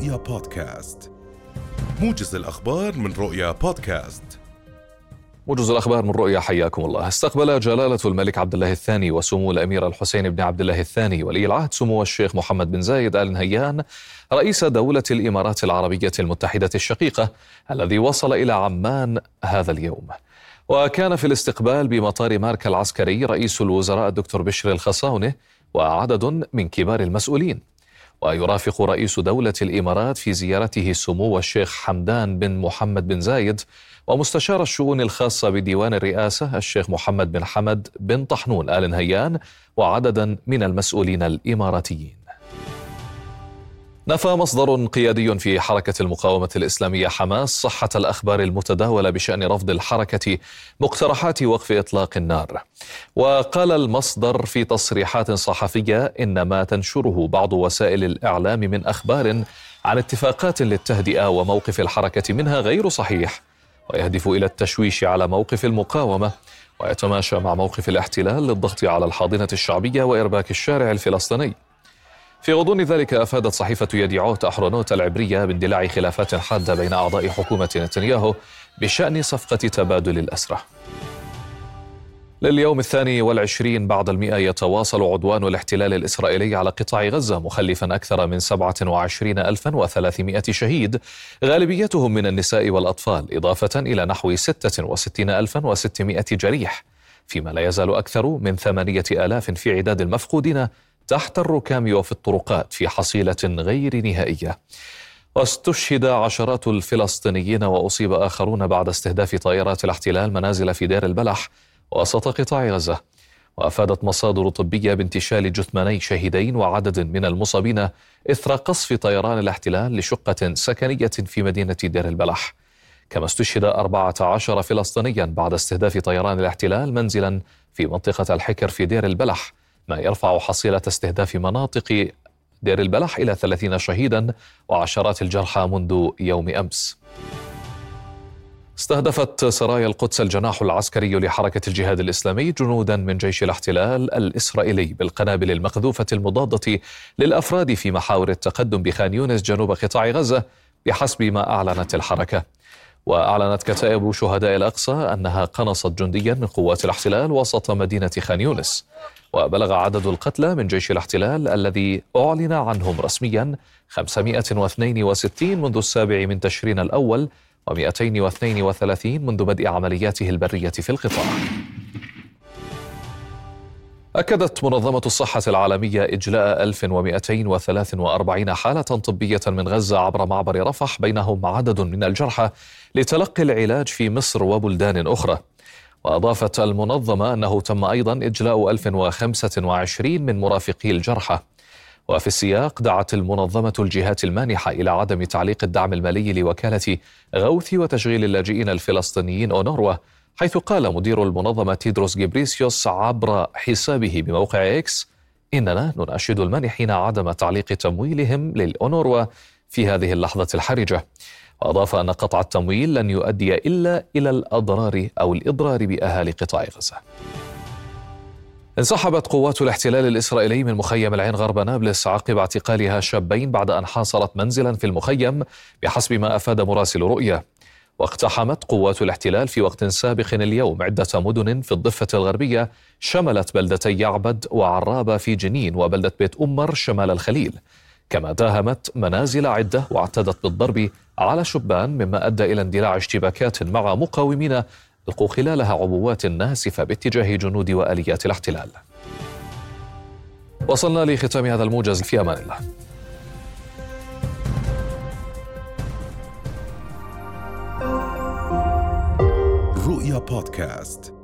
رؤيا بودكاست. موجز الأخبار من رؤيا بودكاست. موجز الأخبار من رؤيا حياكم الله. استقبل جلالة الملك عبد الله الثاني وسمو الأمير الحسين بن عبد الله الثاني ولي العهد سمو الشيخ محمد بن زايد آل نهيان رئيس دولة الإمارات العربية المتحدة الشقيقة الذي وصل إلى عمان هذا اليوم. وكان في الاستقبال بمطار ماركا العسكري رئيس الوزراء الدكتور بشر الخصاونة وعدد من كبار المسؤولين. ويرافق رئيس دولة الإمارات في زيارته سمو الشيخ حمدان بن محمد بن زايد ومستشار الشؤون الخاصة بديوان الرئاسة الشيخ محمد بن حمد بن طحنون آل نهيان وعددا من المسؤولين الإماراتيين. نفى مصدر قيادي في حركة المقاومة الإسلامية حماس صحة الأخبار المتداولة بشأن رفض الحركة مقترحات وقف إطلاق النار. وقال المصدر في تصريحات صحفية إن ما تنشره بعض وسائل الإعلام من أخبار عن اتفاقات للتهدئة وموقف الحركة منها غير صحيح ويهدف إلى التشويش على موقف المقاومة ويتماشى مع موقف الاحتلال للضغط على الحاضنة الشعبية وإرباك الشارع الفلسطيني. في غضون ذلك أفادت صحيفة يديعوت احرونوت العبرية باندلاع خلافات حادة بين أعضاء حكومة نتنياهو بشأن صفقة تبادل الاسرى. لليوم الثاني والعشرين بعد المئة يتواصل عدوان الاحتلال الإسرائيلي على قطاع غزة مخلفا أكثر من 27300 شهيد غالبيتهم من النساء والأطفال إضافة إلى نحو 66600 جريح فيما لا يزال أكثر من 8000 في عداد المفقودين تحت الركام وفي الطرقات في حصيلة غير نهائية. واستشهد عشرات الفلسطينيين وأصيب آخرون بعد استهداف طائرات الاحتلال منازل في دير البلح وسط قطاع غزة. وأفادت مصادر طبية بانتشال جثماني شهيدين وعدد من المصابين إثر قصف طيران الاحتلال لشقة سكنية في مدينة دير البلح. كما استشهد 14 فلسطينيا بعد استهداف طيران الاحتلال منزلا في منطقة الحكر في دير البلح ما يرفع حصيلة استهداف مناطق دير البلح إلى 30 شهيدا وعشرات الجرحى منذ يوم أمس. استهدفت سرايا القدس الجناح العسكري لحركة الجهاد الإسلامي جنودا من جيش الاحتلال الإسرائيلي بالقنابل المقذوفة المضادة للأفراد في محاور التقدم بخان يونس جنوب قطاع غزة بحسب ما أعلنت الحركة. وأعلنت كتائب شهداء الأقصى أنها قنصت جنديا من قوات الاحتلال وسط مدينة خان يونس. وبلغ عدد القتلى من جيش الاحتلال الذي أعلن عنهم رسميا 562 منذ السابع من تشرين الأول و232 منذ بدء عملياته البرية في القطاع. أكدت منظمة الصحة العالمية إجلاء 1243 حالة طبية من غزة عبر معبر رفح بينهم عدد من الجرحى لتلقي العلاج في مصر وبلدان أخرى. وأضافت المنظمة أنه تم أيضا إجلاء 1025 من مرافقي الجرحى. وفي السياق دعت المنظمة الجهات المانحة إلى عدم تعليق الدعم المالي لوكالة غوث وتشغيل اللاجئين الفلسطينيين أونروا حيث قال مدير المنظمة تيدروس جبريسيوس عبر حسابه بموقع إكس إننا نناشد المانحين عدم تعليق تمويلهم للأونروا في هذه اللحظة الحرجة وأضاف أن قطع التمويل لن يؤدي إلا إلى الأضرار أو الإضرار بأهالي قطاع غزة. انسحبت قوات الاحتلال الإسرائيلي من مخيم العين غرب نابلس عقب اعتقالها شابين بعد أن حاصرت منزلا في المخيم بحسب ما أفاد مراسل رؤية. واقتحمت قوات الاحتلال في وقت سابق اليوم عدة مدن في الضفة الغربية شملت بلدتي يعبد وعرابة في جنين وبلدة بيت أمر شمال الخليل. كما داهمت منازل عدة واعتدت بالضرب على شبان مما أدى إلى اندلاع اشتباكات مع مقاومين ألقوا خلالها عبوات ناسفة باتجاه جنود وآليات الاحتلال. وصلنا لختام هذا الموجز في أمان الله. رؤيا بودكاست.